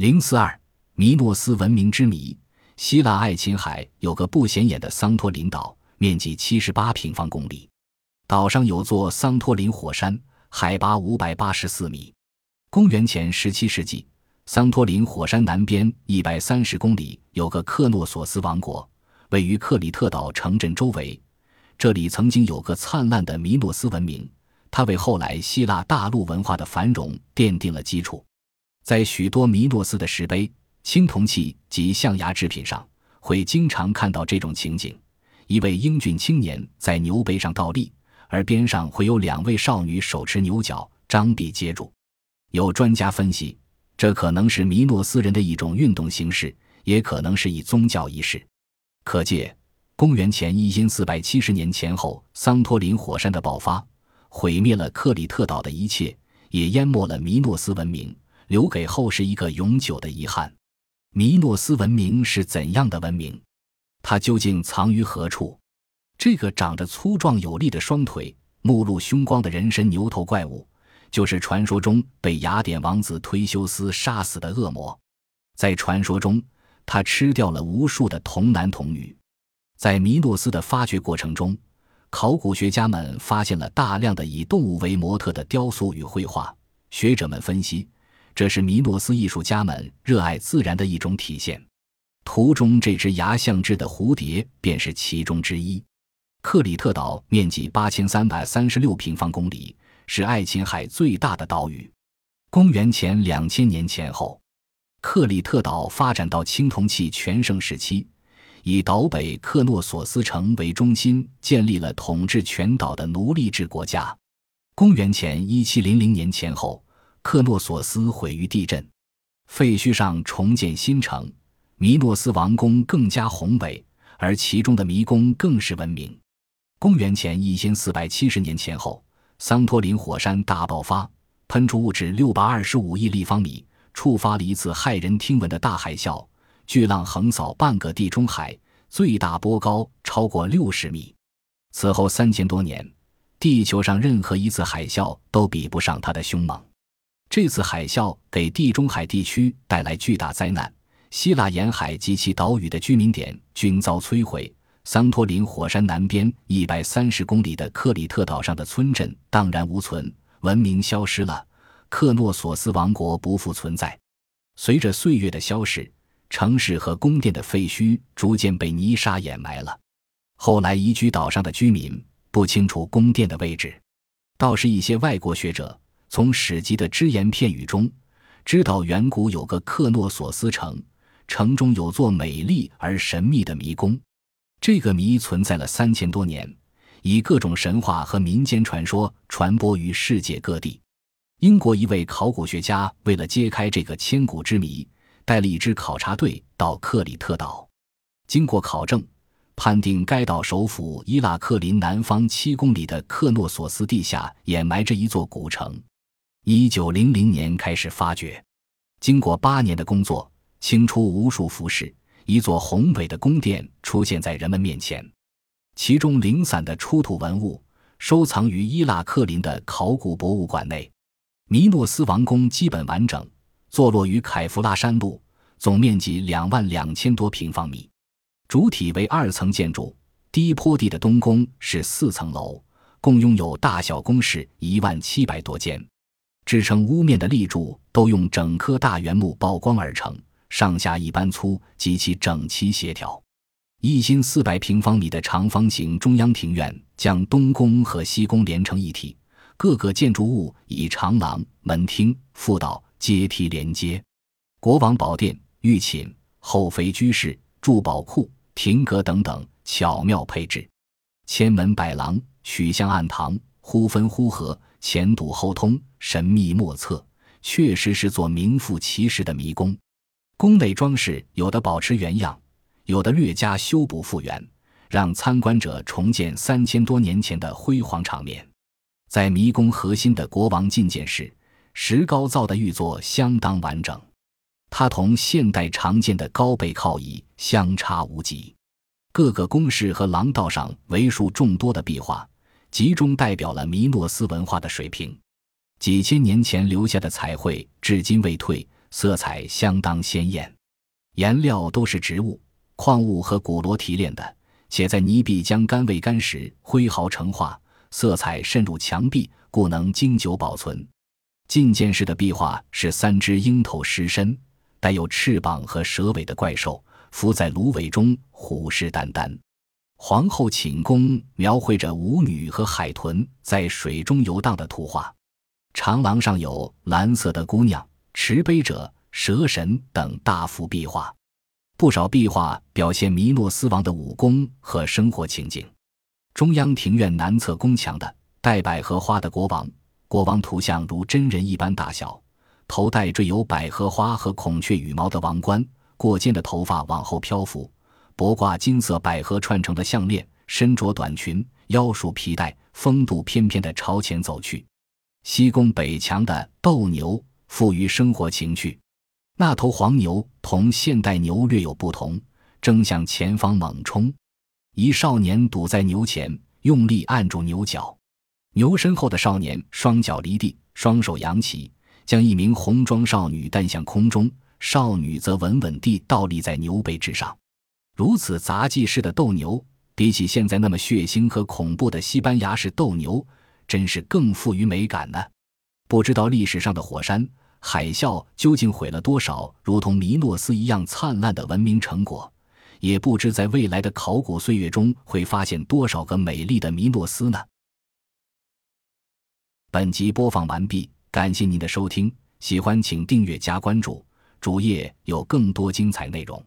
零四二米诺斯文明之谜。希腊爱琴海有个不显眼的桑托林岛，面积七十八平方公里，岛上有座桑托林火山，海拔五百八十四米。公元前十七世纪，桑托林火山南边一百三十公里有个克诺索斯王国，位于克里特岛城镇周围。这里曾经有个灿烂的米诺斯文明，它为后来希腊大陆文化的繁荣奠定了基础。在许多米诺斯的石碑。青铜器及象牙制品上会经常看到这种情景：一位英俊青年在牛背上倒立，而边上会有两位少女手持牛角，张臂接住。有专家分析，这可能是米诺斯人的一种运动形式，也可能是一宗教仪式。可见，公元前一千四百七十年前后，桑托林火山的爆发毁灭了克里特岛的一切，也淹没了米诺斯文明，留给后世一个永久的遗憾。米诺斯文明是怎样的文明？它究竟藏于何处？这个长着粗壮有力的双腿、目露凶光的人身牛头怪物，就是传说中被雅典王子忒修斯杀死的恶魔。在传说中，他吃掉了无数的童男童女。在米诺斯的发掘过程中，考古学家们发现了大量的以动物为模特的雕塑与绘画。学者们分析。这是米诺斯艺术家们热爱自然的一种体现。图中这只牙象制的蝴蝶便是其中之一。克里特岛面积八千三百三十六平方公里，是爱琴海最大的岛屿。公元前两千年前后，克里特岛发展到青铜器全盛时期，以岛北克诺索斯城为中心，建立了统治全岛的奴隶制国家。公元前一七零零年前后。克诺索斯毁于地震，废墟上重建新城。米诺斯王宫更加宏伟，而其中的迷宫更是闻名。公元前一千四百七十年前后，桑托林火山大爆发，喷出物质六百二十五亿立方米，触发了一次骇人听闻的大海啸。巨浪横扫半个地中海，最大波高超过六十米。此后三千多年，地球上任何一次海啸都比不上它的凶猛。这次海啸给地中海地区带来巨大灾难，希腊沿海及其岛屿的居民点均遭摧毁。桑托林火山南边一百三十公里的克里特岛上的村镇荡然无存，文明消失了，克诺索斯王国不复存在。随着岁月的消逝，城市和宫殿的废墟逐渐被泥沙掩埋了。后来移居岛上的居民不清楚宫殿的位置，倒是一些外国学者。从史籍的只言片语中，知道远古有个克诺索斯城，城中有座美丽而神秘的迷宫。这个谜存在了三千多年，以各种神话和民间传说传播于世界各地。英国一位考古学家为了揭开这个千古之谜，带了一支考察队到克里特岛。经过考证，判定该岛首府伊拉克林南方七公里的克诺索斯地下掩埋着一座古城。一九零零年开始发掘，经过八年的工作，清出无数服饰，一座宏伟的宫殿出现在人们面前。其中零散的出土文物收藏于伊拉克林的考古博物馆内。米诺斯王宫基本完整，坐落于凯夫拉山路，总面积两万两千多平方米，主体为二层建筑。低坡地的东宫是四层楼，共拥有大小宫室一万七百多间。支撑屋面的立柱都用整棵大圆木曝光而成，上下一般粗，极其整齐协调。一心四百平方米的长方形中央庭院将东宫和西宫连成一体，各个建筑物以长廊、门厅、副道、阶梯连接。国王宝殿、御寝、后妃居室、珠宝库、亭阁等等巧妙配置，千门百廊、曲巷暗堂，忽分忽合。前堵后通，神秘莫测，确实是座名副其实的迷宫。宫内装饰有的保持原样，有的略加修补复原，让参观者重见三千多年前的辉煌场面。在迷宫核心的国王觐见室，石膏造的玉座相当完整，它同现代常见的高背靠椅相差无几。各个宫室和廊道上为数众多的壁画。集中代表了米诺斯文化的水平，几千年前留下的彩绘至今未退，色彩相当鲜艳。颜料都是植物、矿物和古罗提炼的，且在泥壁将干未干时挥毫成画，色彩渗入墙壁，故能经久保存。进见式的壁画是三只鹰头狮身、带有翅膀和蛇尾的怪兽，伏在芦苇中，虎视眈眈。皇后寝宫描绘着舞女和海豚在水中游荡的图画。长廊上有蓝色的姑娘、持杯者、蛇神等大幅壁画。不少壁画表现弥诺斯王的武功和生活情景。中央庭院南侧宫墙的戴百合花的国王。国王图像如真人一般大小，头戴缀有百合花和孔雀羽毛的王冠，过肩的头发往后漂浮，脖挂金色百合串成的项链，身着短裙，腰束皮带，风度翩翩地朝前走去。西宫北墙的斗牛富于生活情趣，那头黄牛同现代牛略有不同，正向前方猛冲，一少年堵在牛前，用力按住牛角。牛身后的少年双脚离地，双手扬起，将一名红装少女带向空中，少女则稳稳地倒立在牛背之上。如此杂技式的斗牛，比起现在那么血腥和恐怖的西班牙式斗牛，真是更富于美感呢。不知道历史上的火山海啸究竟毁了多少如同米诺斯一样灿烂的文明成果，也不知在未来的考古岁月中会发现多少个美丽的米诺斯呢？本集播放完毕，感谢您的收听，喜欢请订阅加关注，主页有更多精彩内容。